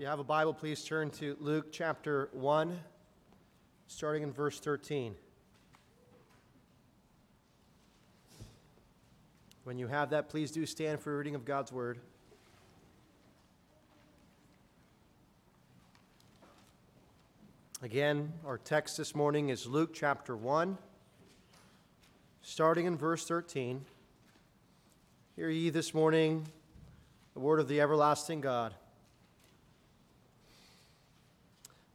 you have a Bible, please turn to Luke chapter 1, starting in verse 13. When you have that, please do stand for reading of God's word. Again, our text this morning is Luke chapter 1, starting in verse 13. Hear ye this morning the word of the everlasting God.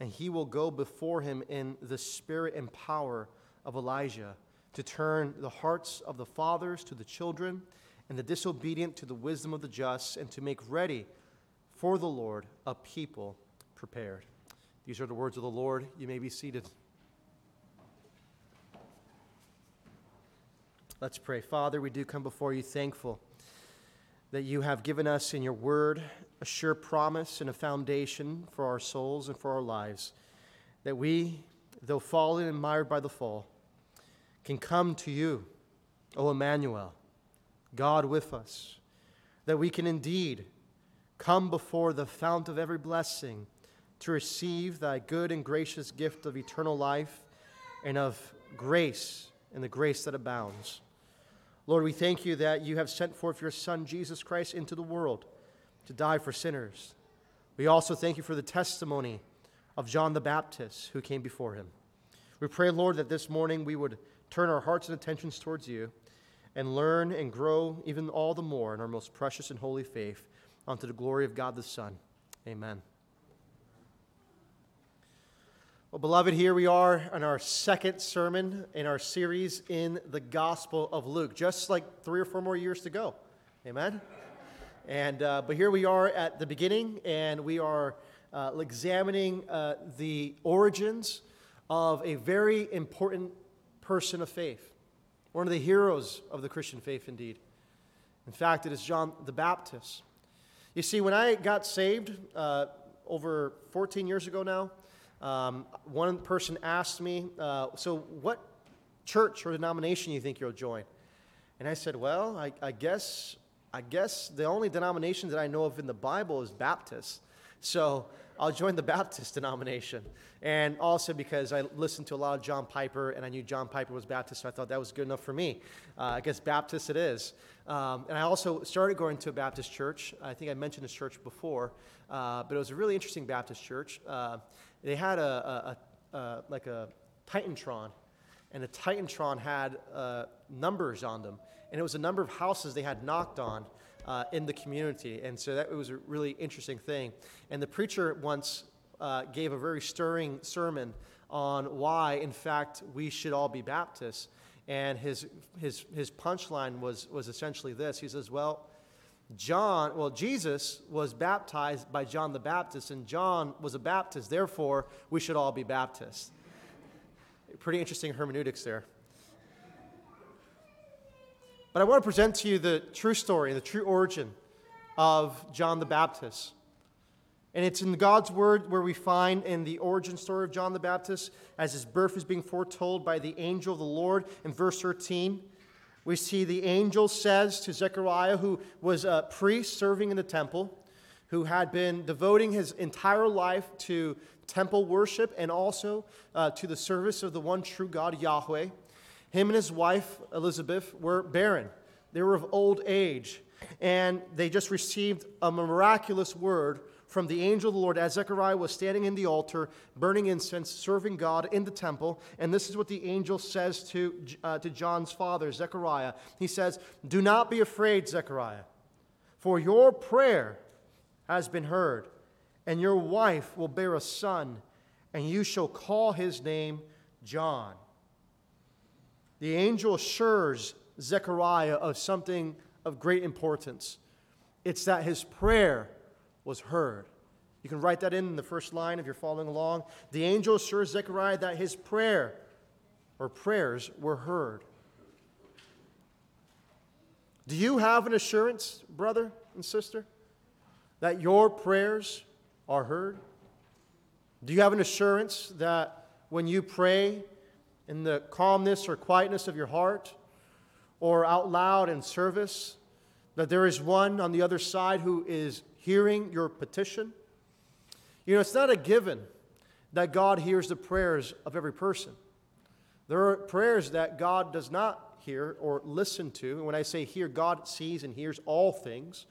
and he will go before him in the spirit and power of Elijah to turn the hearts of the fathers to the children, and the disobedient to the wisdom of the just, and to make ready for the Lord a people prepared. These are the words of the Lord. You may be seated. Let's pray. Father, we do come before you thankful that you have given us in your word a sure promise and a foundation for our souls and for our lives. That we, though fallen and mired by the fall, can come to you, O Emmanuel, God with us. That we can indeed come before the fount of every blessing to receive thy good and gracious gift of eternal life and of grace and the grace that abounds. Lord, we thank you that you have sent forth your Son, Jesus Christ, into the world to die for sinners. We also thank you for the testimony of John the Baptist who came before him. We pray, Lord, that this morning we would turn our hearts and attentions towards you and learn and grow even all the more in our most precious and holy faith unto the glory of God the Son. Amen. Well, beloved, here we are on our second sermon in our series in the Gospel of Luke, just like three or four more years to go. Amen? And, uh, but here we are at the beginning, and we are uh, examining uh, the origins of a very important person of faith, one of the heroes of the Christian faith, indeed. In fact, it is John the Baptist. You see, when I got saved uh, over 14 years ago now, um, one person asked me, uh, So, what church or denomination do you think you'll join? And I said, Well, I, I, guess, I guess the only denomination that I know of in the Bible is Baptist. So, I'll join the Baptist denomination. And also because I listened to a lot of John Piper and I knew John Piper was Baptist, so I thought that was good enough for me. Uh, I guess Baptist it is. Um, and I also started going to a Baptist church. I think I mentioned this church before, uh, but it was a really interesting Baptist church. Uh, they had a, a, a, like a Titantron, and the Titantron had uh, numbers on them, and it was a number of houses they had knocked on uh, in the community, and so that was a really interesting thing. And the preacher once uh, gave a very stirring sermon on why, in fact, we should all be Baptists. And his, his, his punchline was, was essentially this. He says, Well, John, well, Jesus was baptized by John the Baptist, and John was a Baptist, therefore, we should all be Baptists. Pretty interesting hermeneutics there. But I want to present to you the true story, the true origin of John the Baptist. And it's in God's word where we find in the origin story of John the Baptist, as his birth is being foretold by the angel of the Lord in verse 13 we see the angel says to Zechariah, who was a priest serving in the temple, who had been devoting his entire life to temple worship and also uh, to the service of the one true God, Yahweh. Him and his wife, Elizabeth, were barren. They were of old age, and they just received a miraculous word from the angel of the Lord as Zechariah was standing in the altar, burning incense, serving God in the temple. And this is what the angel says to, uh, to John's father, Zechariah. He says, Do not be afraid, Zechariah, for your prayer has been heard, and your wife will bear a son, and you shall call his name John. The angel assures Zechariah of something of great importance. It's that his prayer was heard. You can write that in the first line if you're following along. The angel assures Zechariah that his prayer or prayers were heard. Do you have an assurance, brother and sister, that your prayers are heard? Do you have an assurance that when you pray in the calmness or quietness of your heart or out loud in service, that there is one on the other side who is hearing your petition? You know, it's not a given that God hears the prayers of every person. There are prayers that God does not hear or listen to. And when I say hear, God sees and hears all things.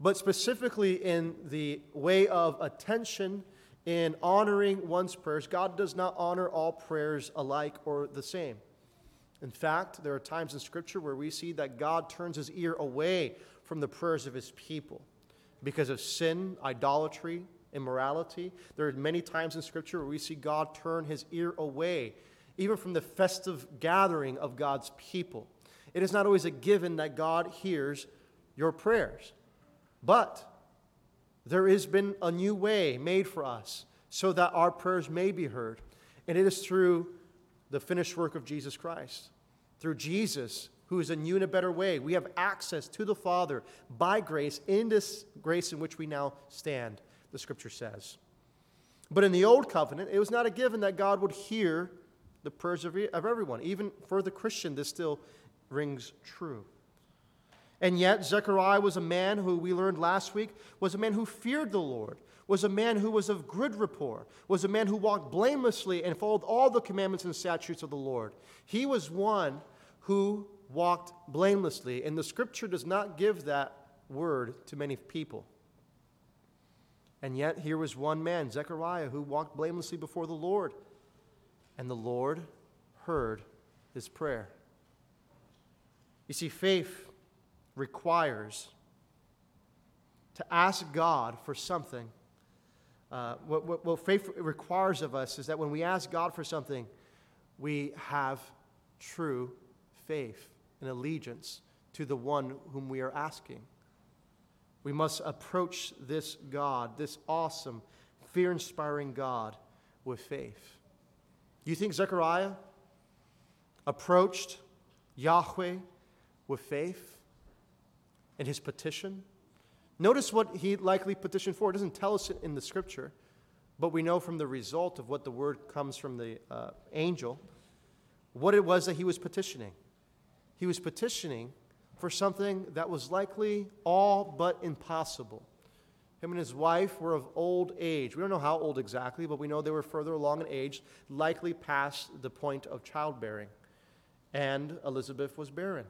But specifically in the way of attention in honoring one's prayers, God does not honor all prayers alike or the same. In fact, there are times in Scripture where we see that God turns his ear away from the prayers of his people because of sin, idolatry, immorality. There are many times in Scripture where we see God turn his ear away, even from the festive gathering of God's people. It is not always a given that God hears your prayers, but there has been a new way made for us so that our prayers may be heard. And it is through the finished work of Jesus Christ. Through Jesus, who is a new and a better way, we have access to the Father by grace in this grace in which we now stand, the scripture says. But in the old covenant, it was not a given that God would hear the prayers of, everyone. Even for the Christian, this still rings true. And yet, Zechariah was a man who we learned last week was a man who feared the Lord, was a man who was of good rapport, was a man who walked blamelessly and followed all the commandments and statutes of the Lord. He was one who walked blamelessly, and the scripture does not give that word to many people. And yet, here was one man, Zechariah, who walked blamelessly before the Lord, and the Lord heard his prayer. You see, faith requires to ask God for something. Uh, what, what, what faith requires of us is that when we ask God for something, we have true faith and allegiance to the one whom we are asking. We must approach this God, this awesome, fear inspiring God, with faith. You think Zechariah approached Yahweh with faith? In his petition. Notice what he likely petitioned for. It doesn't tell us in the scripture, but we know from the result of what the word comes from the uh, angel what it was that he was petitioning. He was petitioning for something that was likely all but impossible. Him and his wife were of old age. We don't know how old exactly, but we know they were further along in age, likely past the point of childbearing. And Elizabeth was barren.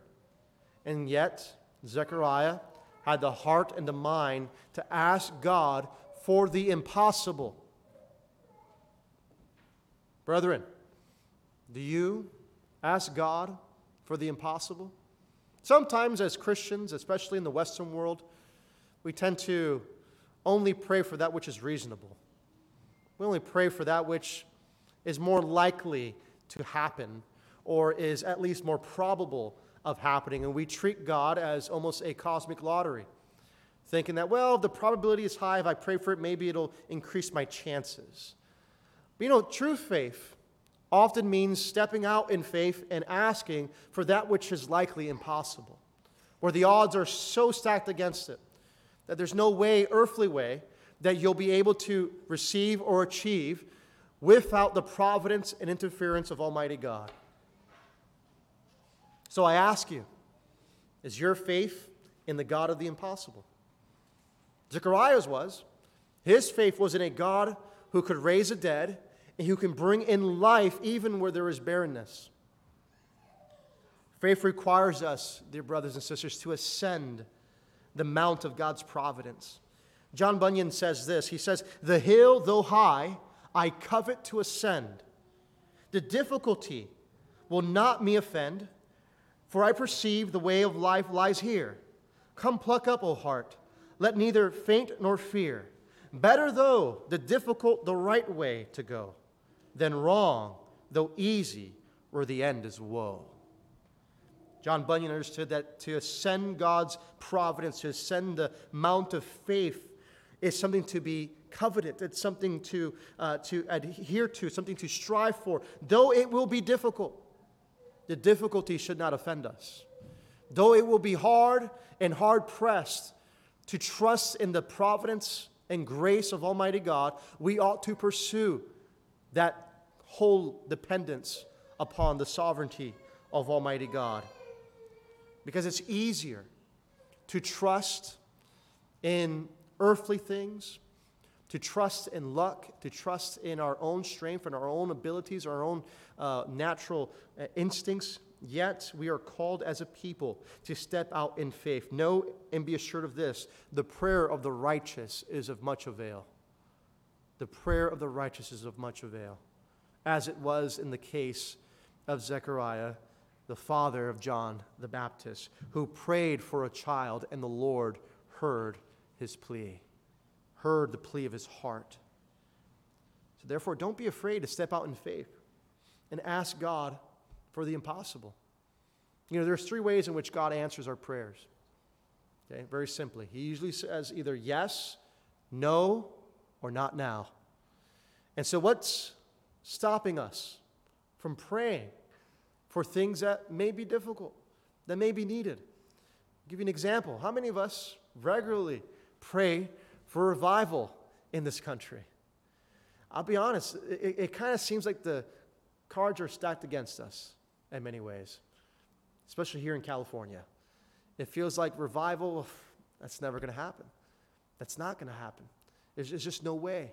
And yet, Zechariah had the heart and the mind to ask God for the impossible. Brethren, do you ask God for the impossible? Sometimes, as Christians, especially in the Western world, we tend to only pray for that which is reasonable. We only pray for that which is more likely to happen or is at least more probable of happening, and we treat God as almost a cosmic lottery, thinking that, well, the probability is high. If I pray for it, maybe it'll increase my chances. But you know, true faith often means stepping out in faith and asking for that which is likely impossible, where the odds are so stacked against it that there's no way, earthly way, that you'll be able to receive or achieve without the providence and interference of Almighty God. So I ask you, is your faith in the God of the impossible? Zechariah's was. His faith was in a God who could raise the dead and who can bring in life even where there is barrenness. Faith requires us, dear brothers and sisters, to ascend the mount of God's providence. John Bunyan says this He says, The hill, though high, I covet to ascend. The difficulty will not me offend. For I perceive the way of life lies here. Come pluck up, O heart. Let neither faint nor fear. Better, though, the difficult, the right way to go, than wrong, though easy, where the end is woe. John Bunyan understood that to ascend God's providence, to ascend the mount of faith, is something to be coveted. It's something to, uh, to adhere to, something to strive for, though it will be difficult. The difficulty should not offend us. Though it will be hard and hard pressed to trust in the providence and grace of Almighty God, we ought to pursue that whole dependence upon the sovereignty of Almighty God. Because it's easier to trust in earthly things, to trust in luck, to trust in our own strength and our own abilities, our own uh, natural uh, instincts. Yet we are called as a people to step out in faith. Know and be assured of this the prayer of the righteous is of much avail. The prayer of the righteous is of much avail, as it was in the case of Zechariah the father of John the Baptist, who prayed for a child, and the Lord heard his plea, heard the plea of his heart. So, therefore, don't be afraid to step out in faith and ask God for the impossible. You know, there's three ways in which God answers our prayers. Okay, very simply. He usually says either yes, no, or not now. And so, what's stopping us from praying for things that may be difficult, that may be needed. I'll give you an example. How many of us regularly pray for revival in this country? I'll be honest, it, it kind of seems like the cards are stacked against us in many ways, especially here in California. It feels like revival, that's never going to happen. That's not going to happen. There's, there's just no way.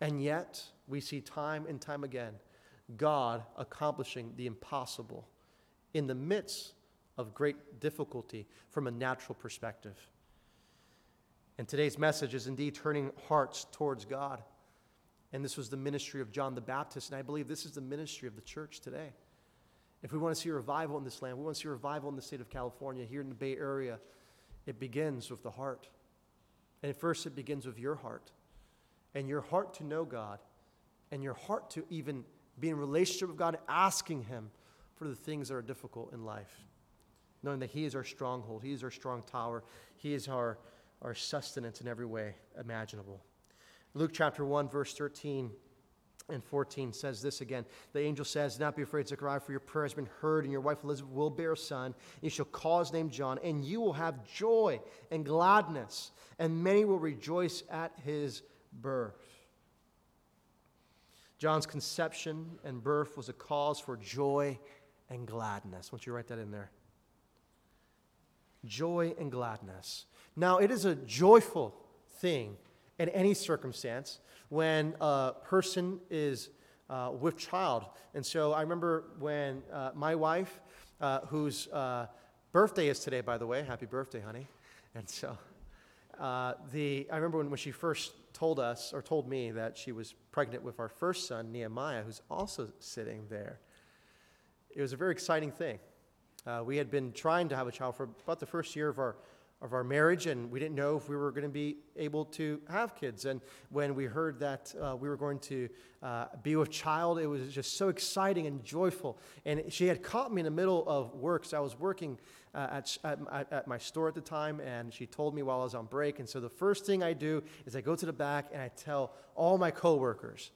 And yet, we see time and time again God accomplishing the impossible in the midst of great difficulty from a natural perspective. And today's message is indeed turning hearts towards God. And this was the ministry of John the Baptist, and I believe this is the ministry of the church today. If we want to see a revival in this land, we want to see a revival in the state of California, here in the Bay Area, it begins with the heart. And first, it begins with your heart, and your heart to know God, and your heart to even be in relationship with God, asking Him for the things that are difficult in life. Knowing that He is our stronghold, He is our strong tower, He is our, our sustenance in every way imaginable. Luke chapter 1, verse 13 and 14 says this again. The angel says, not be afraid, Zechariah, for your prayer has been heard, and your wife Elizabeth will bear a son. You shall call his name John, and you will have joy and gladness, and many will rejoice at his birth. John's conception and birth was a cause for joy and gladness. Why don't you write that in there? Joy and gladness. Now, it is a joyful thing in any circumstance when a person is uh, with child. And so I remember when uh, my wife, uh, whose uh, birthday is today, by the way, happy birthday, honey. And so uh, the, I remember when, when she first told us, or told me, that she was pregnant with our first son, Nehemiah, who's also sitting there. It was a very exciting thing. Uh, we had been trying to have a child for about the first year of our of our marriage, and we didn't know if we were going to be able to have kids. And when we heard that uh, we were going to uh, be with child, it was just so exciting and joyful. And she had caught me in the middle of work, so I was working uh, at, at, at, my store at the time, and she told me while I was on break. And so the first thing I do is I go to the back and I tell all my coworkers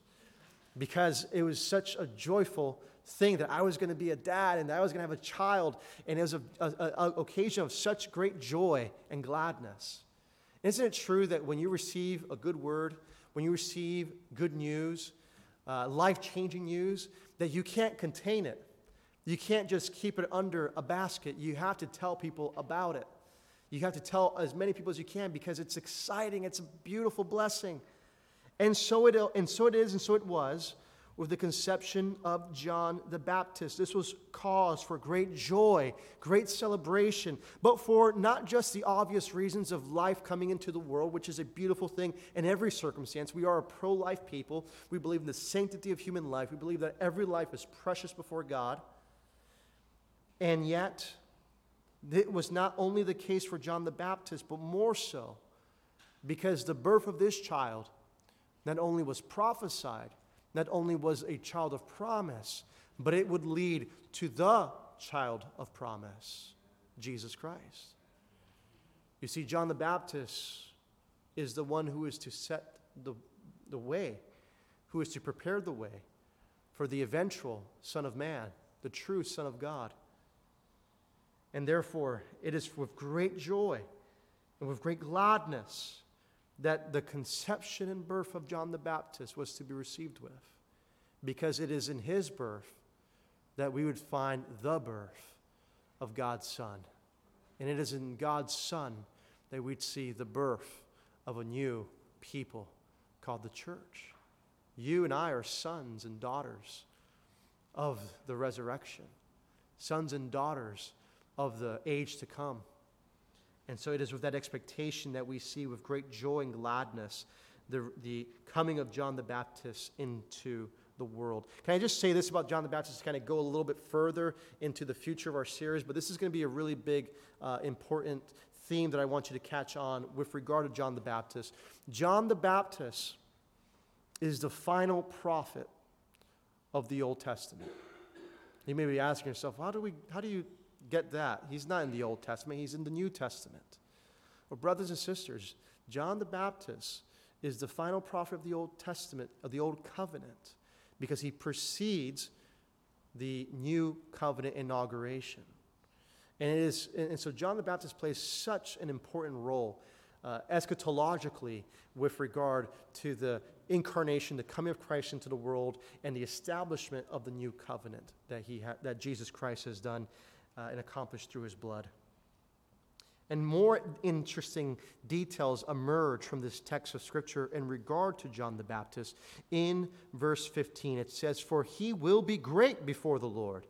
because it was such a joyful thing that I was going to be a dad and that I was going to have a child. And it was an occasion of such great joy and gladness. Isn't it true that when you receive a good word, when you receive good news, uh, life changing news, that you can't contain it? You can't just keep it under a basket. You have to tell people about it. You have to tell as many people as you can because it's exciting, it's a beautiful blessing. And so it, and so it is, and so it was with the conception of John the Baptist. This was cause for great joy, great celebration, but for not just the obvious reasons of life coming into the world, which is a beautiful thing in every circumstance. We are a pro life people. We believe in the sanctity of human life. We believe that every life is precious before God. And yet, it was not only the case for John the Baptist, but more so because the birth of this child not only was prophesied, not only was a child of promise, but it would lead to the child of promise, Jesus Christ. You see, John the Baptist is the one who is to set the, the way, who is to prepare the way for the eventual Son of Man, the true Son of God. And therefore, it is with great joy and with great gladness that the conception and birth of John the Baptist was to be received with, because it is in his birth that we would find the birth of God's Son. And it is in God's Son that we'd see the birth of a new people called the church. You and I are sons and daughters of the resurrection, sons and daughters of the age to come. And so it is with that expectation that we see with great joy and gladness the, the coming of John the Baptist into the world. Can I just say this about John the Baptist to kind of go a little bit further into the future of our series? But this is going to be a really big, uh, important theme that I want you to catch on with regard to John the Baptist. John the Baptist is the final prophet of the Old Testament. You may be asking yourself, how do, we, how do you get that? He's not in the Old Testament, he's in the New Testament. Well, brothers and sisters, John the Baptist is the final prophet of the Old Testament, of the Old Covenant, because he precedes the New Covenant inauguration. And, it is, and so John the Baptist plays such an important role uh, eschatologically with regard to the incarnation, the coming of Christ into the world, and the establishment of the new covenant that, he ha- that Jesus Christ has done uh, and accomplished through his blood. And more interesting details emerge from this text of Scripture in regard to John the Baptist. In verse 15, it says, For he will be great before the Lord,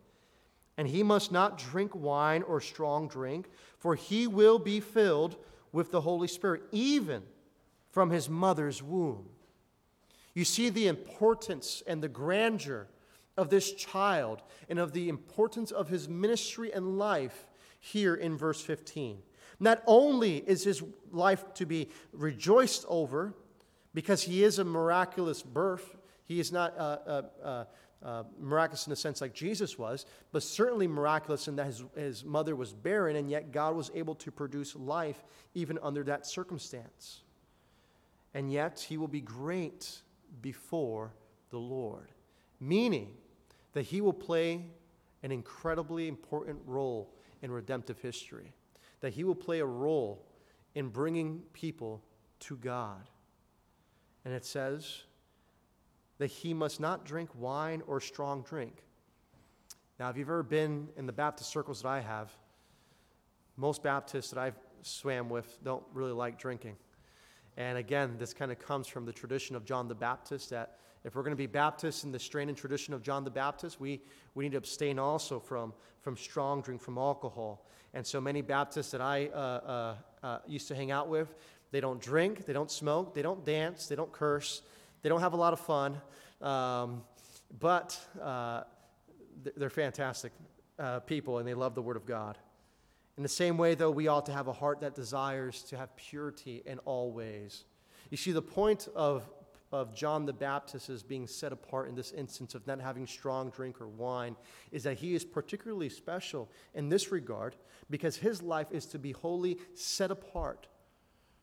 and he must not drink wine or strong drink, for he will be filled with the Holy Spirit, even from his mother's womb. You see the importance and the grandeur of this child and of the importance of his ministry and life here in verse 15. Not only is his life to be rejoiced over because he is a miraculous birth, he is not uh, uh, uh, uh, miraculous in a sense like Jesus was, but certainly miraculous in that his, his mother was barren, and yet God was able to produce life even under that circumstance. And yet he will be great before the Lord, meaning that he will play an incredibly important role in redemptive history, that he will play a role in bringing people to God. And it says that he must not drink wine or strong drink. Now, if you've ever been in the Baptist circles that I have, most Baptists that I've swam with don't really like drinking. And again, this kind of comes from the tradition of John the Baptist that if we're going to be Baptists in the strain and tradition of John the Baptist, we, we need to abstain also from, from strong drink, from alcohol. And so many Baptists that I uh, uh, uh, used to hang out with, they don't drink, they don't smoke, they don't dance, they don't curse, they don't have a lot of fun, um, but uh, they're fantastic uh, people and they love the Word of God. In the same way, though, we ought to have a heart that desires to have purity in all ways. You see, the point of, of John the Baptist as being set apart in this instance of not having strong drink or wine is that he is particularly special in this regard because his life is to be wholly set apart,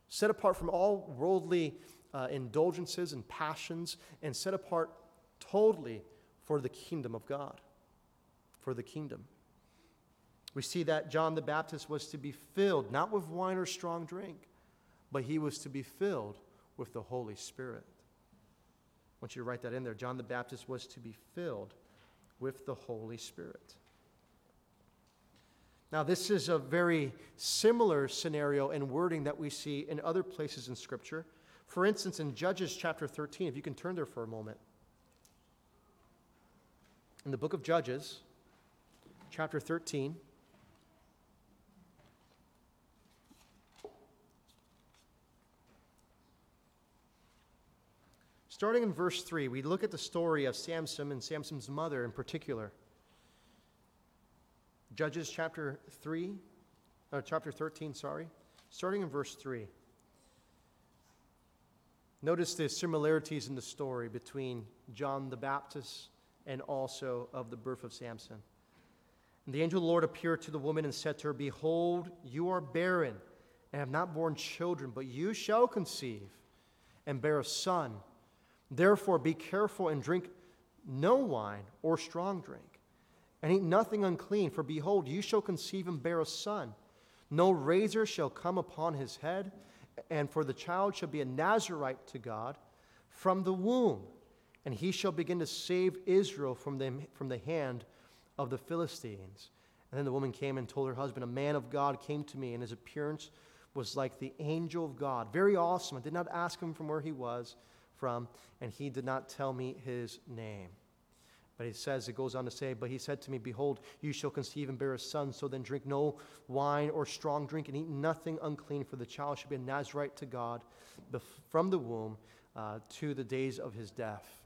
set apart from all worldly uh, indulgences and passions, and set apart totally for the kingdom of God, for the kingdom. We see that John the Baptist was to be filled, not with wine or strong drink, but he was to be filled with the Holy Spirit. I want you to write that in there. John the Baptist was to be filled with the Holy Spirit. Now, this is a very similar scenario and wording that we see in other places in Scripture. For instance, in Judges chapter 13, if you can turn there for a moment. In the book of Judges, chapter 13, Starting in verse 3, we look at the story of Samson and Samson's mother in particular. Judges chapter 3, or chapter 13, sorry, starting in verse 3. Notice the similarities in the story between John the Baptist and also of the birth of Samson. And the angel of the Lord appeared to the woman and said to her, Behold, you are barren and have not borne children, but you shall conceive and bear a son. Therefore, be careful and drink no wine or strong drink, and eat nothing unclean, for behold, you shall conceive and bear a son. No razor shall come upon his head, and for the child shall be a Nazarite to God from the womb, and he shall begin to save Israel from the, from the hand of the Philistines. And then the woman came and told her husband, A man of God came to me, and his appearance was like the angel of God. Very awesome. I did not ask him from where he was from, and he did not tell me his name. But he says, it goes on to say, But he said to me, Behold, you shall conceive and bear a son, so then drink no wine or strong drink, and eat nothing unclean, for the child shall be a Nazarite to God from the womb uh, to the days of his death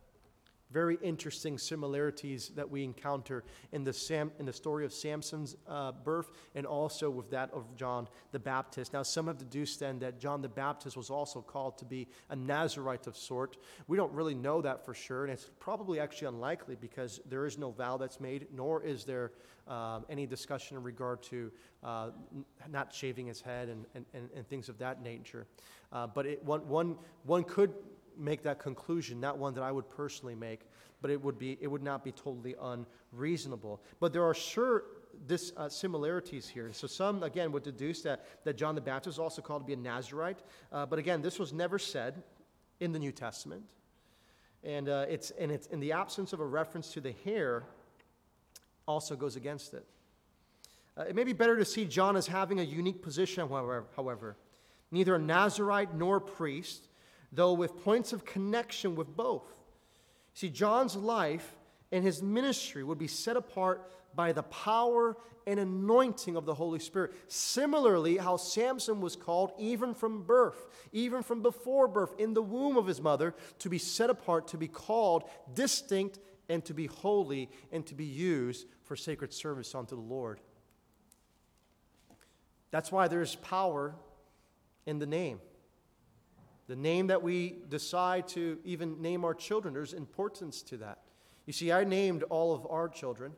very interesting similarities that we encounter in the, Sam, in the story of Samson's uh, birth and also with that of John the Baptist. Now, some have deduced then that John the Baptist was also called to be a Nazarite of sort. We don't really know that for sure, and it's probably actually unlikely because there is no vow that's made, nor is there um, any discussion in regard to uh, not shaving his head and, and, and, and, things of that nature. Uh, but it, one, one, one could make that conclusion, not one that I would personally make, but it would, be, it would not be totally unreasonable. But there are sure this, uh, similarities here. So some, again, would deduce that, that John the Baptist is also called to be a Nazarite. Uh, but again, this was never said in the New Testament. And, uh, it's, and it's in the absence of a reference to the hair also goes against it. Uh, it may be better to see John as having a unique position, however, however. Neither a Nazarite nor priest, though with points of connection with both. See, John's life and his ministry would be set apart by the power and anointing of the Holy Spirit. Similarly, how Samson was called even from birth, even from before birth, in the womb of his mother, to be set apart, to be called distinct, and to be holy, and to be used for sacred service unto the Lord. That's why there's power in the name. The name that we decide to even name our children, there's importance to that. You see, I named all of our children,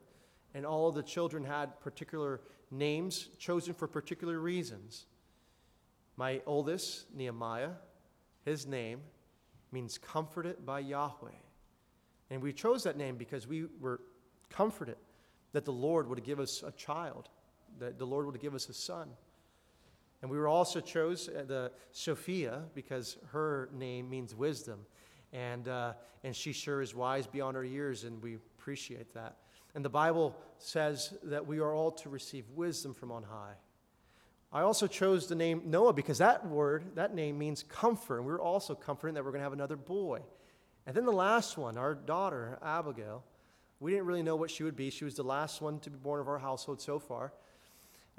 and all of the children had particular names chosen for particular reasons. My oldest, Nehemiah, his name means comforted by Yahweh. And we chose that name because we were comforted that the Lord would give us a child, that the Lord would give us a son. And we were also chose uh, the Sophia because her name means wisdom. And, uh, and she sure is wise beyond her years, and we appreciate that. And the Bible says that we are all to receive wisdom from on high. I also chose the name Noah because that word, that name means comfort. And we were also comforted that we're going to have another boy. And then the last one, our daughter, Abigail, we didn't really know what she would be. She was the last one to be born of our household so far.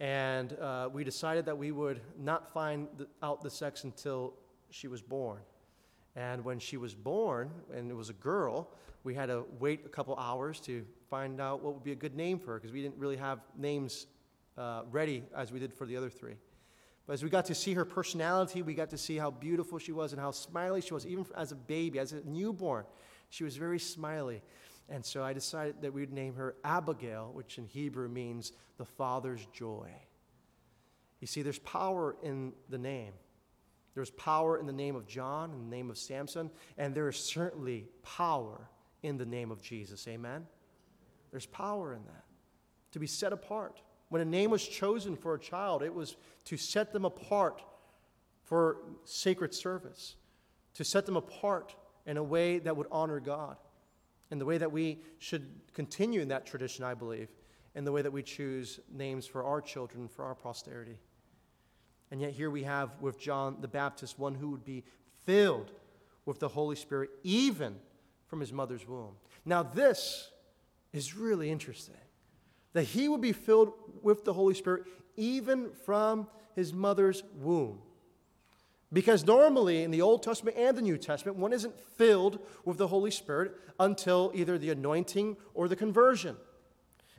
And uh, we decided that we would not find the, out the sex until she was born. And when she was born, and it was a girl, we had to wait a couple hours to find out what would be a good name for her because we didn't really have names uh, ready as we did for the other three. But as we got to see her personality, we got to see how beautiful she was and how smiley she was, even as a baby, as a newborn. She was very smiley. And so I decided that we'd name her Abigail, which in Hebrew means the Father's joy. You see, there's power in the name. There's power in the name of John, in the name of Samson, and there is certainly power in the name of Jesus. Amen? There's power in that to be set apart. When a name was chosen for a child, it was to set them apart for sacred service, to set them apart in a way that would honor God and the way that we should continue in that tradition, I believe, and the way that we choose names for our children, for our posterity. And yet, here we have with John the Baptist one who would be filled with the Holy Spirit even from his mother's womb. Now, this is really interesting that he would be filled with the Holy Spirit even from his mother's womb. Because normally in the Old Testament and the New Testament, one isn't filled with the Holy Spirit until either the anointing or the conversion.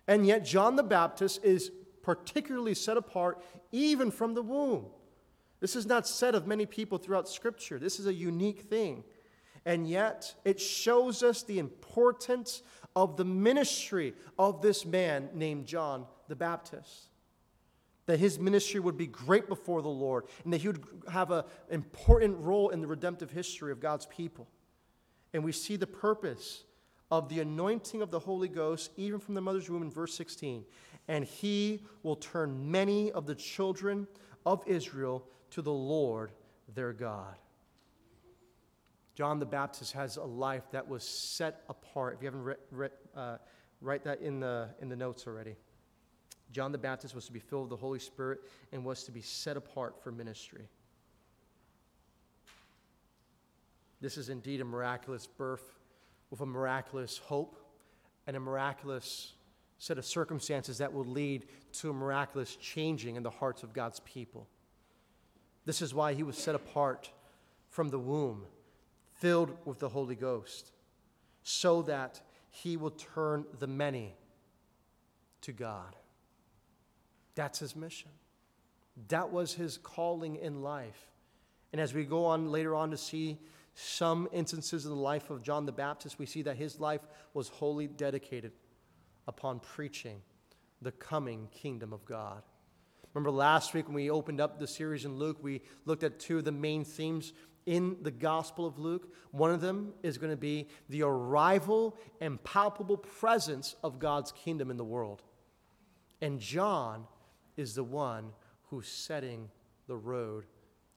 And yet, John the Baptist is particularly set apart even from the womb. This is not said of many people throughout Scripture. This is a unique thing. And yet, it shows us the importance of the ministry of this man named John the Baptist. That his ministry would be great before the Lord, and that he would have an important role in the redemptive history of God's people. And we see the purpose of the anointing of the Holy Ghost, even from the mother's womb in verse 16. And he will turn many of the children of Israel to the Lord their God. John the Baptist has a life that was set apart. If you haven't read uh, write that in the, in the notes already. John the Baptist was to be filled with the Holy Spirit and was to be set apart for ministry. This is indeed a miraculous birth with a miraculous hope and a miraculous set of circumstances that will lead to a miraculous changing in the hearts of God's people. This is why he was set apart from the womb, filled with the Holy Ghost, so that he will turn the many to God. That's his mission. That was his calling in life. And as we go on later on to see some instances in the life of John the Baptist, we see that his life was wholly dedicated upon preaching the coming kingdom of God. Remember last week when we opened up the series in Luke, we looked at two of the main themes in the Gospel of Luke. One of them is going to be the arrival and palpable presence of God's kingdom in the world. And John is the one who's setting the road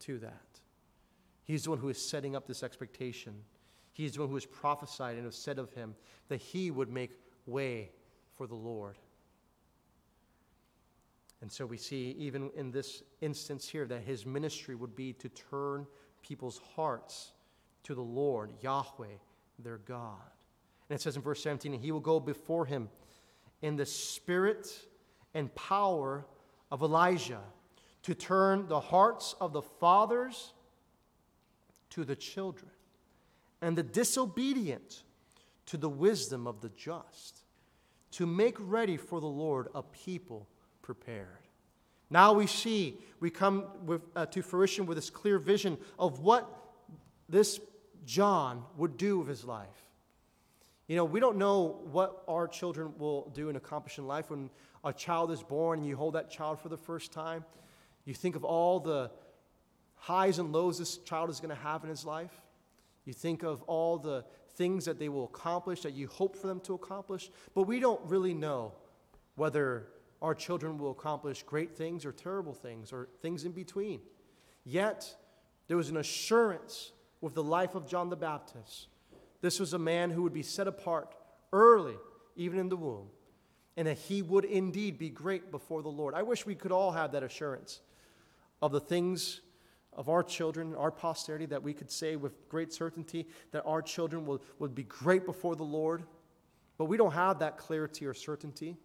to that. He's the one who is setting up this expectation. He's the one who has prophesied and has said of him that he would make way for the Lord. And so we see, even in this instance here, that his ministry would be to turn people's hearts to the Lord, Yahweh, their God. And it says in verse 17, He will go before him in the spirit and power of Elijah to turn the hearts of the fathers to the children and the disobedient to the wisdom of the just, to make ready for the Lord a people prepared. Now we see, we come with, uh, to fruition with this clear vision of what this John would do with his life. You know, we don't know what our children will do and accomplish in life. When a child is born and you hold that child for the first time, you think of all the highs and lows this child is going to have in his life. You think of all the things that they will accomplish, that you hope for them to accomplish. But we don't really know whether our children will accomplish great things or terrible things or things in between. Yet, there was an assurance with the life of John the Baptist. This was a man who would be set apart early, even in the womb, and that he would indeed be great before the Lord. I wish we could all have that assurance of the things of our children, our posterity, that we could say with great certainty that our children will, would be great before the Lord. But we don't have that clarity or certainty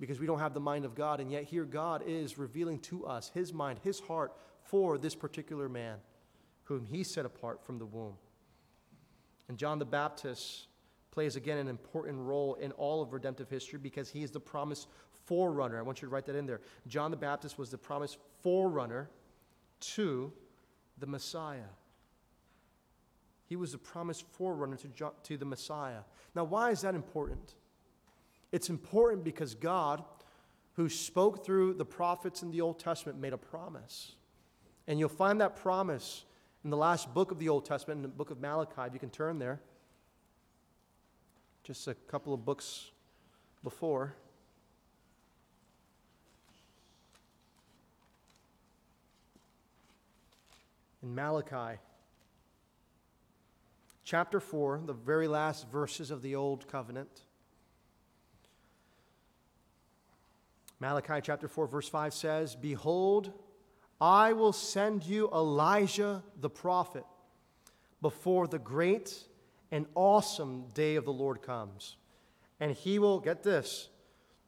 because we don't have the mind of God. And yet, here God is revealing to us his mind, his heart for this particular man whom he set apart from the womb. And John the Baptist plays again an important role in all of redemptive history because he is the promised forerunner. I want you to write that in there. John the Baptist was the promised forerunner to the Messiah. He was the promised forerunner to, to the Messiah. Now, why is that important? It's important because God, who spoke through the prophets in the Old Testament, made a promise. And you'll find that promise in the last book of the Old Testament, in the book of Malachi, if you can turn there. Just a couple of books before. In Malachi, chapter 4, the very last verses of the Old Covenant. Malachi chapter 4, verse 5 says, Behold, I will send you Elijah the prophet before the great and awesome day of the Lord comes. And he will, get this,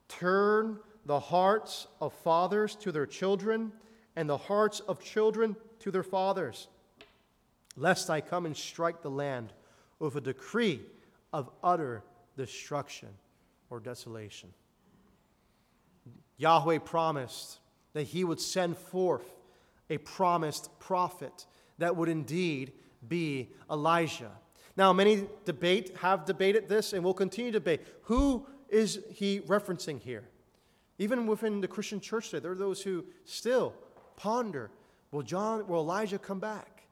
turn the hearts of fathers to their children and the hearts of children to their fathers, lest I come and strike the land with a decree of utter destruction or desolation. Yahweh promised that he would send forth a promised prophet that would indeed be Elijah. Now, many debate, have debated this, and will continue to debate. Who is he referencing here? Even within the Christian church today, there are those who still ponder will, John, will Elijah come back?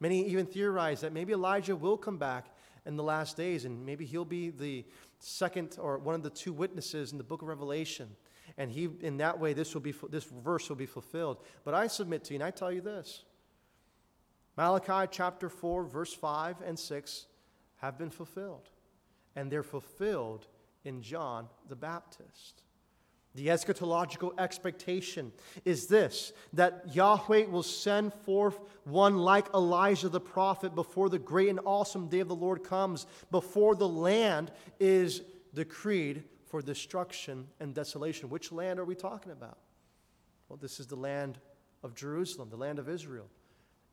Many even theorize that maybe Elijah will come back in the last days, and maybe he'll be the second or one of the two witnesses in the book of Revelation. And he, in that way, this, will be, this verse will be fulfilled. But I submit to you, and I tell you this Malachi chapter 4, verse 5 and 6 have been fulfilled. And they're fulfilled in John the Baptist. The eschatological expectation is this that Yahweh will send forth one like Elijah the prophet before the great and awesome day of the Lord comes, before the land is decreed for destruction and desolation. Which land are we talking about? Well, this is the land of Jerusalem, the land of Israel.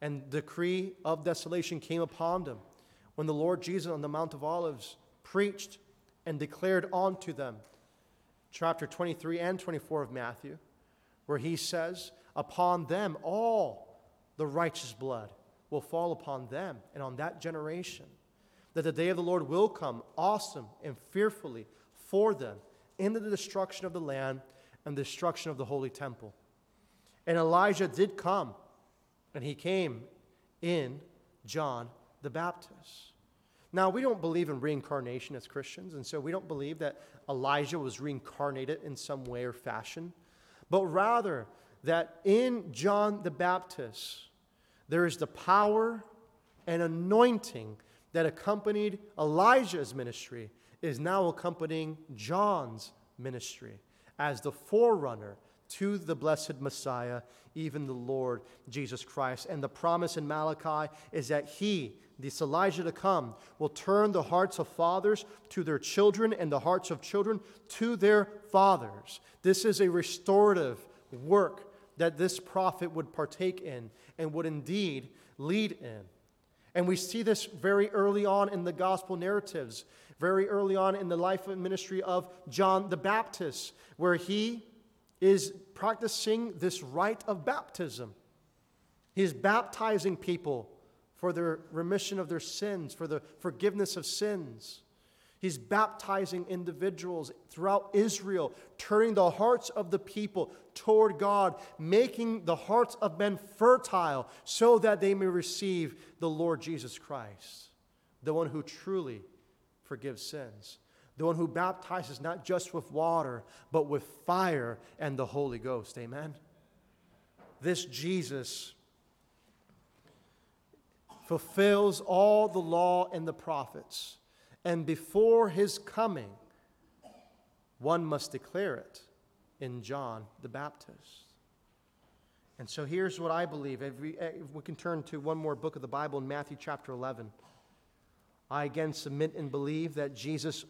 And the decree of desolation came upon them when the Lord Jesus on the Mount of Olives preached and declared unto them chapter 23 and 24 of Matthew, where he says, Upon them all the righteous blood will fall upon them and on that generation. That the day of the Lord will come awesome and fearfully for them into the destruction of the land and the destruction of the holy temple. And Elijah did come, and he came in John the Baptist. Now, we don't believe in reincarnation as Christians, and so we don't believe that Elijah was reincarnated in some way or fashion, but rather that in John the Baptist, there is the power and anointing that accompanied Elijah's ministry, is now accompanying John's ministry as the forerunner to the blessed Messiah, even the Lord Jesus Christ. And the promise in Malachi is that he, this Elijah to come will turn the hearts of fathers to their children and the hearts of children to their fathers. This is a restorative work that this prophet would partake in and would indeed lead in. And we see this very early on in the gospel narratives, very early on in the life and ministry of John the Baptist, where he is practicing this rite of baptism. He is baptizing people for the remission of their sins, for the forgiveness of sins. He's baptizing individuals throughout Israel, turning the hearts of the people toward God, making the hearts of men fertile so that they may receive the Lord Jesus Christ, the one who truly forgives sins, the one who baptizes not just with water, but with fire and the Holy Ghost. Amen. This Jesus fulfills all the law and the prophets. And before his coming, one must declare it in John the Baptist. And so here's what I believe. If we, eh, if we, can turn to one more book of the Bible in Matthew chapter 11. I again submit and believe that Jesus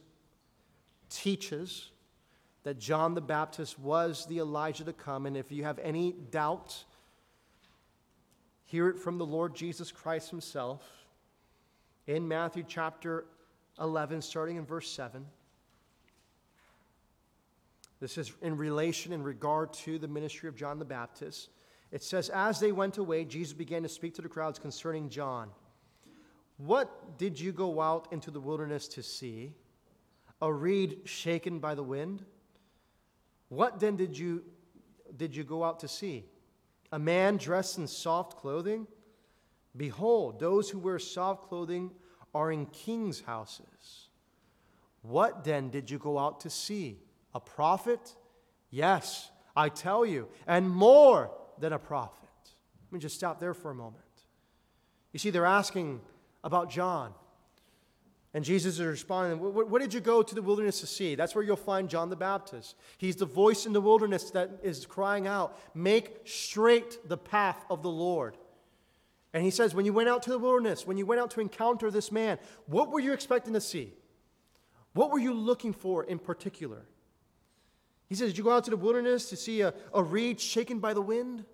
teaches that John the Baptist was the Elijah to come. And if you have any doubt hear it from the Lord Jesus Christ himself in Matthew chapter 11, starting in verse 7. This is in relation, in regard to the ministry of John the Baptist. It says, As they went away, Jesus began to speak to the crowds concerning John. What did you go out into the wilderness to see? A reed shaken by the wind? What then did you, did you go out to see? a man dressed in soft clothing? Behold, those who wear soft clothing are in kings' houses. What then did you go out to see? A prophet? Yes, I tell you, and more than a prophet. Let me just stop there for a moment. You see, they're asking about John. And Jesus is responding, what, did you go to the wilderness to see? That's where you'll find John the Baptist. He's the voice in the wilderness that is crying out, Make straight the path of the Lord. And he says, When you went out to the wilderness, when you went out to encounter this man, what were you expecting to see? What were you looking for in particular? He says, Did you go out to the wilderness to see a, a reed shaken by the wind?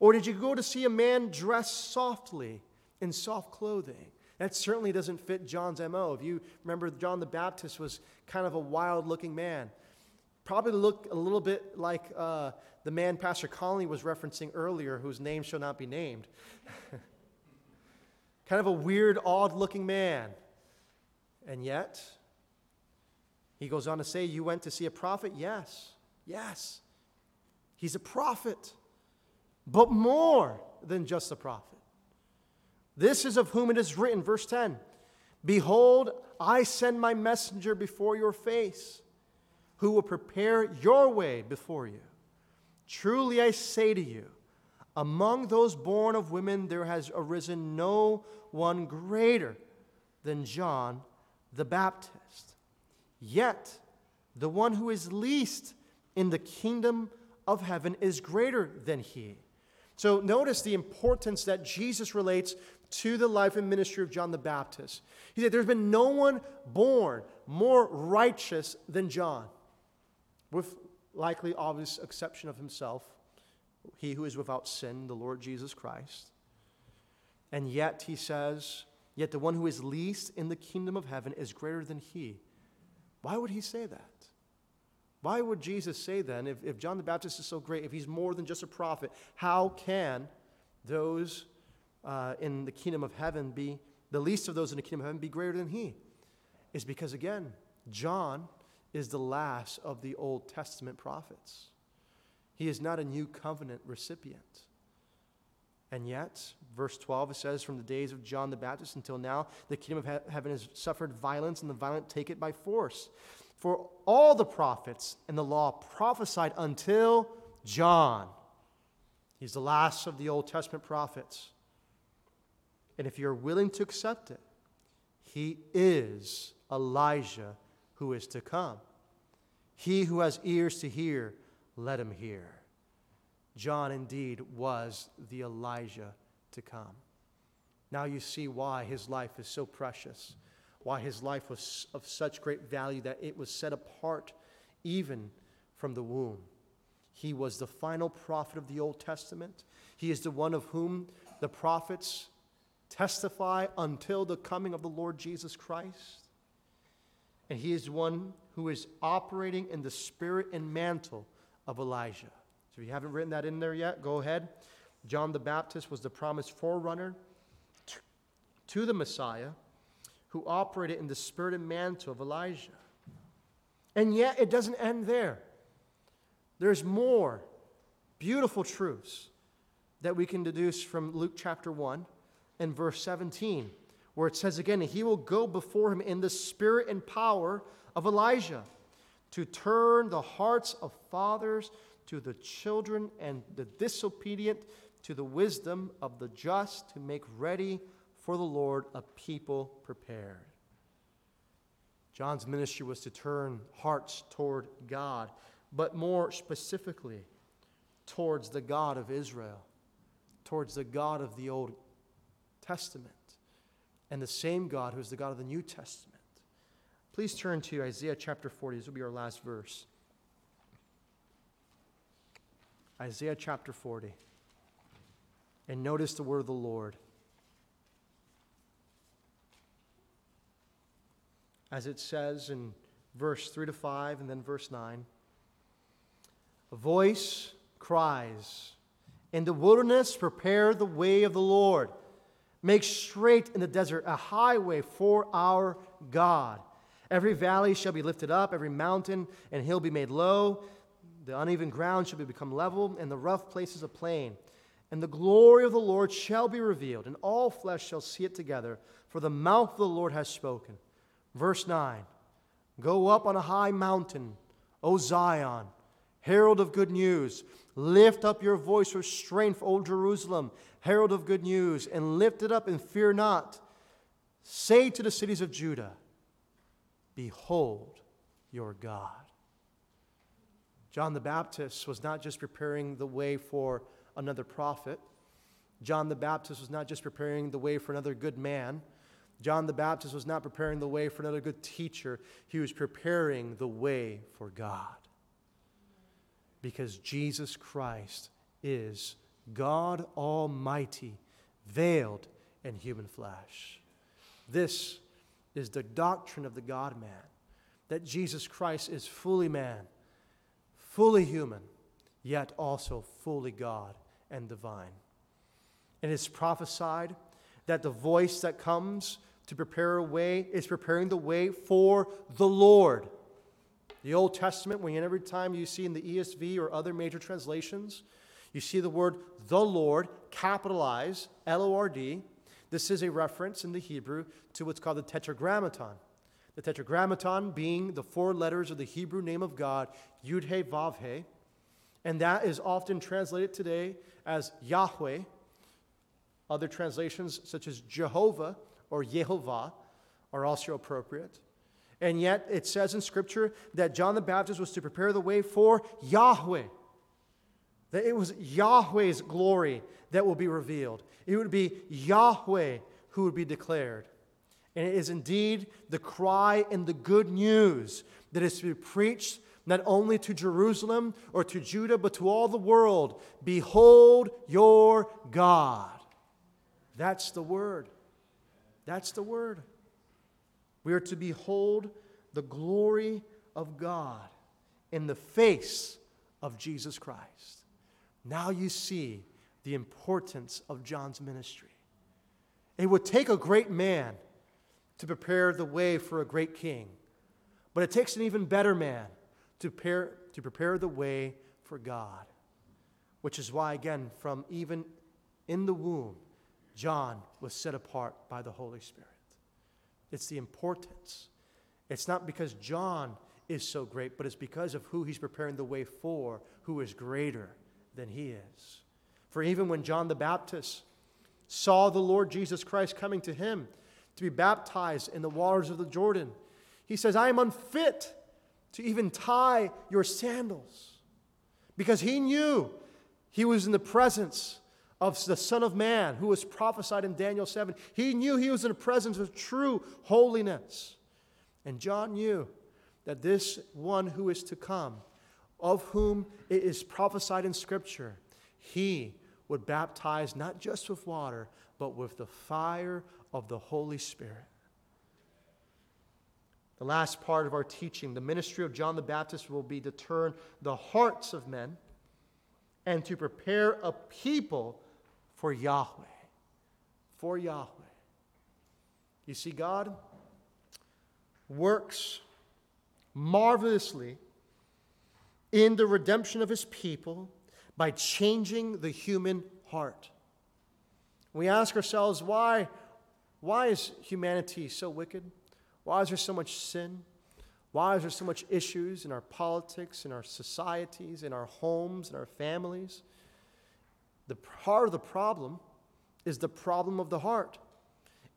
Or did you go to see a man dressed softly in soft clothing? That certainly doesn't fit John's MO. If you remember, John the Baptist was kind of a wild looking man. Probably look a little bit like uh, the man Pastor Conley was referencing earlier, whose name shall not be named. kind of a weird, odd looking man. And yet, he goes on to say, You went to see a prophet? Yes. Yes, he's a prophet, but more than just a prophet. This is of whom it is written, verse 10 Behold, I send my messenger before your face, who will prepare your way before you. Truly I say to you, among those born of women, there has arisen no one greater than John the Baptist. Yet, the one who is least in the kingdom of heaven is greater than he. So, notice the importance that Jesus relates to the life and ministry of John the Baptist. He said, There's been no one born more righteous than John, with likely obvious exception of himself, he who is without sin, the Lord Jesus Christ. And yet, he says, Yet the one who is least in the kingdom of heaven is greater than he. Why would he say that? Why would Jesus say then, if, if John the Baptist is so great, if he's more than just a prophet, how can those uh, in the kingdom of heaven be, the least of those in the kingdom of heaven, be greater than he? Is because, again, John is the last of the Old Testament prophets. He is not a new covenant recipient. And yet, verse 12, it says, From the days of John the Baptist until now, the kingdom of heaven has suffered violence, and the violent take it by force. For all the prophets and the law prophesied until John. He's the last of the Old Testament prophets. And if you're willing to accept it, he is Elijah who is to come. He who has ears to hear, let him hear. John indeed was the Elijah to come. Now you see why his life is so precious, why his life was of such great value that it was set apart even from the womb. He was the final prophet of the Old Testament. He is the one of whom the prophets testify until the coming of the Lord Jesus Christ. And he is one who is operating in the spirit and mantle of Elijah. So if you haven't written that in there yet, go ahead. John the Baptist was the promised forerunner to the Messiah who operated in the spirit and mantle of Elijah. And yet, it doesn't end there. There's more beautiful truths that we can deduce from Luke chapter 1 and verse 17, where it says again, He will go before him in the spirit and power of Elijah to turn the hearts of fathers to the children and the disobedient to the wisdom of the just to make ready for the Lord a people prepared. John's ministry was to turn hearts toward God, but more specifically, towards the God of Israel, towards the God of the Old Testament, and the same God who is the God of the New Testament. Please turn to Isaiah chapter 40. This will be our last verse. Isaiah chapter 40. And notice the word of the Lord. As it says in verse 3 to 5 and then verse 9 A voice cries, In the wilderness, prepare the way of the Lord. Make straight in the desert a highway for our God. Every valley shall be lifted up, every mountain and hill be made low. The uneven ground shall be become level, and the rough places a plain. And the glory of the Lord shall be revealed, and all flesh shall see it together, for the mouth of the Lord has spoken. Verse 9 Go up on a high mountain, O Zion, herald of good news. Lift up your voice with strength, O Jerusalem, herald of good news, and lift it up and fear not. Say to the cities of Judah, Behold your God. John the Baptist was not just preparing the way for another prophet. John the Baptist was not just preparing the way for another good man. John the Baptist was not preparing the way for another good teacher. He was preparing the way for God. Because Jesus Christ is God Almighty, veiled in human flesh. This is the doctrine of the God man that Jesus Christ is fully man, fully human, yet also fully God and divine. And it's prophesied that the voice that comes to prepare a way is preparing the way for the Lord. The Old Testament, when every time you see in the ESV or other major translations, you see the word the Lord capitalized, L O R D. This is a reference in the Hebrew to what's called the Tetragrammaton. The Tetragrammaton being the four letters of the Hebrew name of God, Yud He Vav He, and that is often translated today as Yahweh. Other translations, such as Jehovah or Yehovah, are also appropriate. And yet, it says in Scripture that John the Baptist was to prepare the way for Yahweh. That it was Yahweh's glory that will be revealed. It would be Yahweh who would be declared. And it is indeed the cry and the good news that is to be preached not only to Jerusalem or to Judah, but to all the world. Behold your God. That's the word. That's the word. We are to behold the glory of God in the face of Jesus Christ. Now you see the importance of John's ministry. It would take a great man to prepare the way for a great king, but it takes an even better man to prepare, to prepare the way for God. Which is why, again, from even in the womb, John was set apart by the Holy Spirit. It's the importance. It's not because John is so great, but it's because of who he's preparing the way for, who is greater than he is. For even when John the Baptist saw the Lord Jesus Christ coming to him to be baptized in the waters of the Jordan, he says, I am unfit to even tie your sandals. Because he knew he was in the presence of the Son of Man who was prophesied in Daniel 7. He knew he was in the presence of true holiness. And John knew that this one who is to come, of whom it is prophesied in Scripture, he would baptize not just with water, but with the fire of the Holy Spirit. The last part of our teaching, the ministry of John the Baptist, will be to turn the hearts of men and to prepare a people for Yahweh. For Yahweh. You see, God works marvelously in the redemption of his people by changing the human heart. We ask ourselves, why, why is humanity so wicked? Why is there so much sin? Why is there so much issues in our politics, in our societies, in our homes, in our families? The part of the problem is the problem of the heart.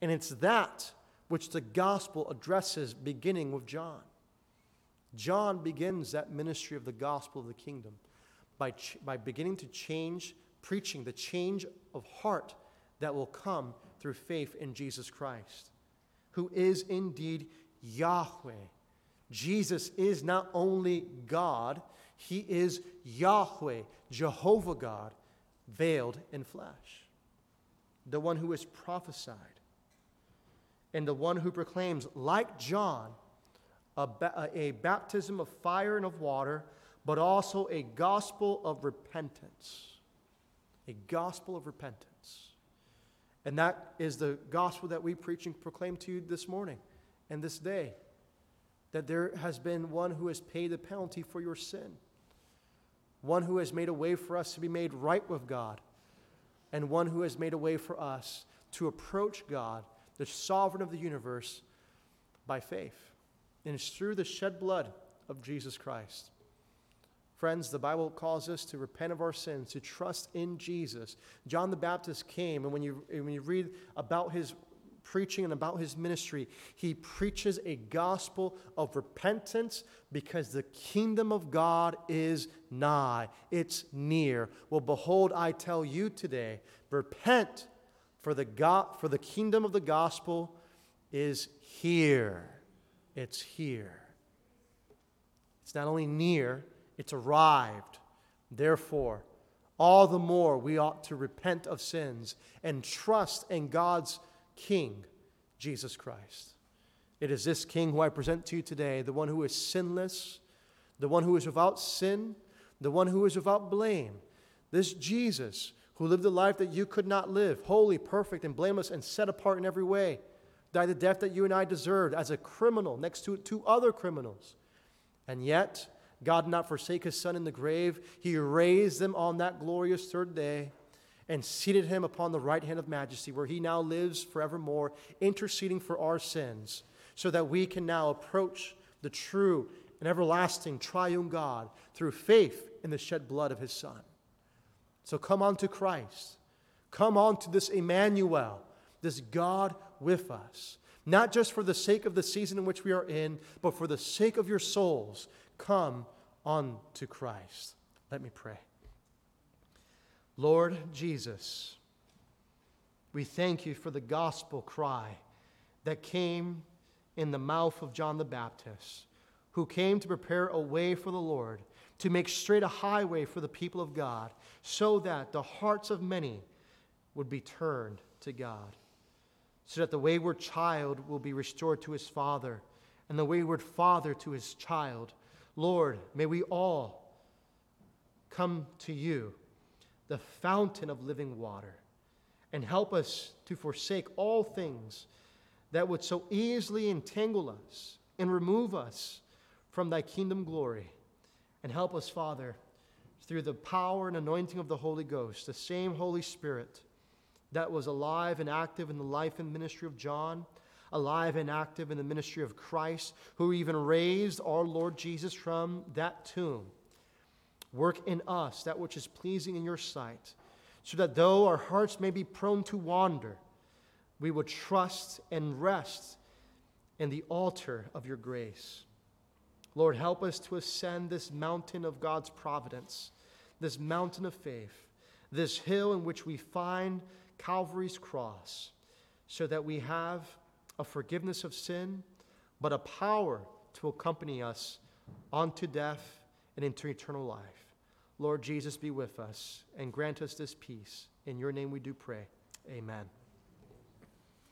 And it's that which the gospel addresses beginning with John. John begins that ministry of the gospel of the kingdom by, ch- by beginning to change, preaching the change of heart that will come through faith in Jesus Christ who is indeed Yahweh. Jesus is not only God, he is Yahweh, Jehovah God, veiled in flesh. The one who is prophesied, and the one who proclaims, like John, a, a baptism of fire and of water, but also a gospel of repentance. A gospel of repentance. And that is the gospel that we preach and proclaim to you this morning and this day. That there has been one who has paid the penalty for your sin, one who has made a way for us to be made right with God, and one who has made a way for us to approach God, the sovereign of the universe, by faith. And it's through the shed blood of Jesus Christ. Friends, the Bible calls us to repent of our sins, to trust in Jesus. John the Baptist came, and when you, when you read about his preaching and about his ministry, he preaches a gospel of repentance because the kingdom of God is nigh, it's near. Well, behold, I tell you today, repent, for the, God, for the kingdom of the gospel is here. It's here. It's not only near, it's arrived. Therefore, all the more we ought to repent of sins and trust in God's King, Jesus Christ. It is this King who I present to you today, the one who is sinless, the one who is without sin, the one who is without blame. This Jesus who lived a life that you could not live, holy, perfect, and blameless, and set apart in every way, died the death that you and I deserved as a criminal next to two other criminals And yet, God did not forsake his son in the grave. He raised him on that glorious third day and seated him upon the right hand of majesty, where he now lives forevermore, interceding for our sins, so that we can now approach the true and everlasting triune God through faith in the shed blood of his son. So come on to Christ. Come on to this Emmanuel, this God with us. Not just for the sake of the season in which we are in, but for the sake of your souls. Come on to Christ. Let me pray. Lord Jesus, we thank you for the gospel cry that came in the mouth of John the Baptist, who came to prepare a way for the Lord, to make straight a highway for the people of God, so that the hearts of many would be turned to God, so that the wayward child will be restored to his father, and the wayward father to his child. Lord, may we all come to you the fountain of living water, and help us to forsake all things that would so easily entangle us and remove us from thy kingdom glory. And help us, Father, through the power and anointing of the Holy Ghost, the same Holy Spirit that was alive and active in the life and ministry of John, alive and active in the ministry of Christ, who even raised our Lord Jesus from that tomb Work in us that which is pleasing in your sight, so that though our hearts may be prone to wander, we would trust and rest in the altar of your grace. Lord, help us to ascend this mountain of God's providence, this mountain of faith, this hill in which we find Calvary's cross, so that we have a forgiveness of sin, but a power to accompany us unto death and into eternal life. Lord Jesus, be with us and grant us this peace. In your name we do pray. Amen.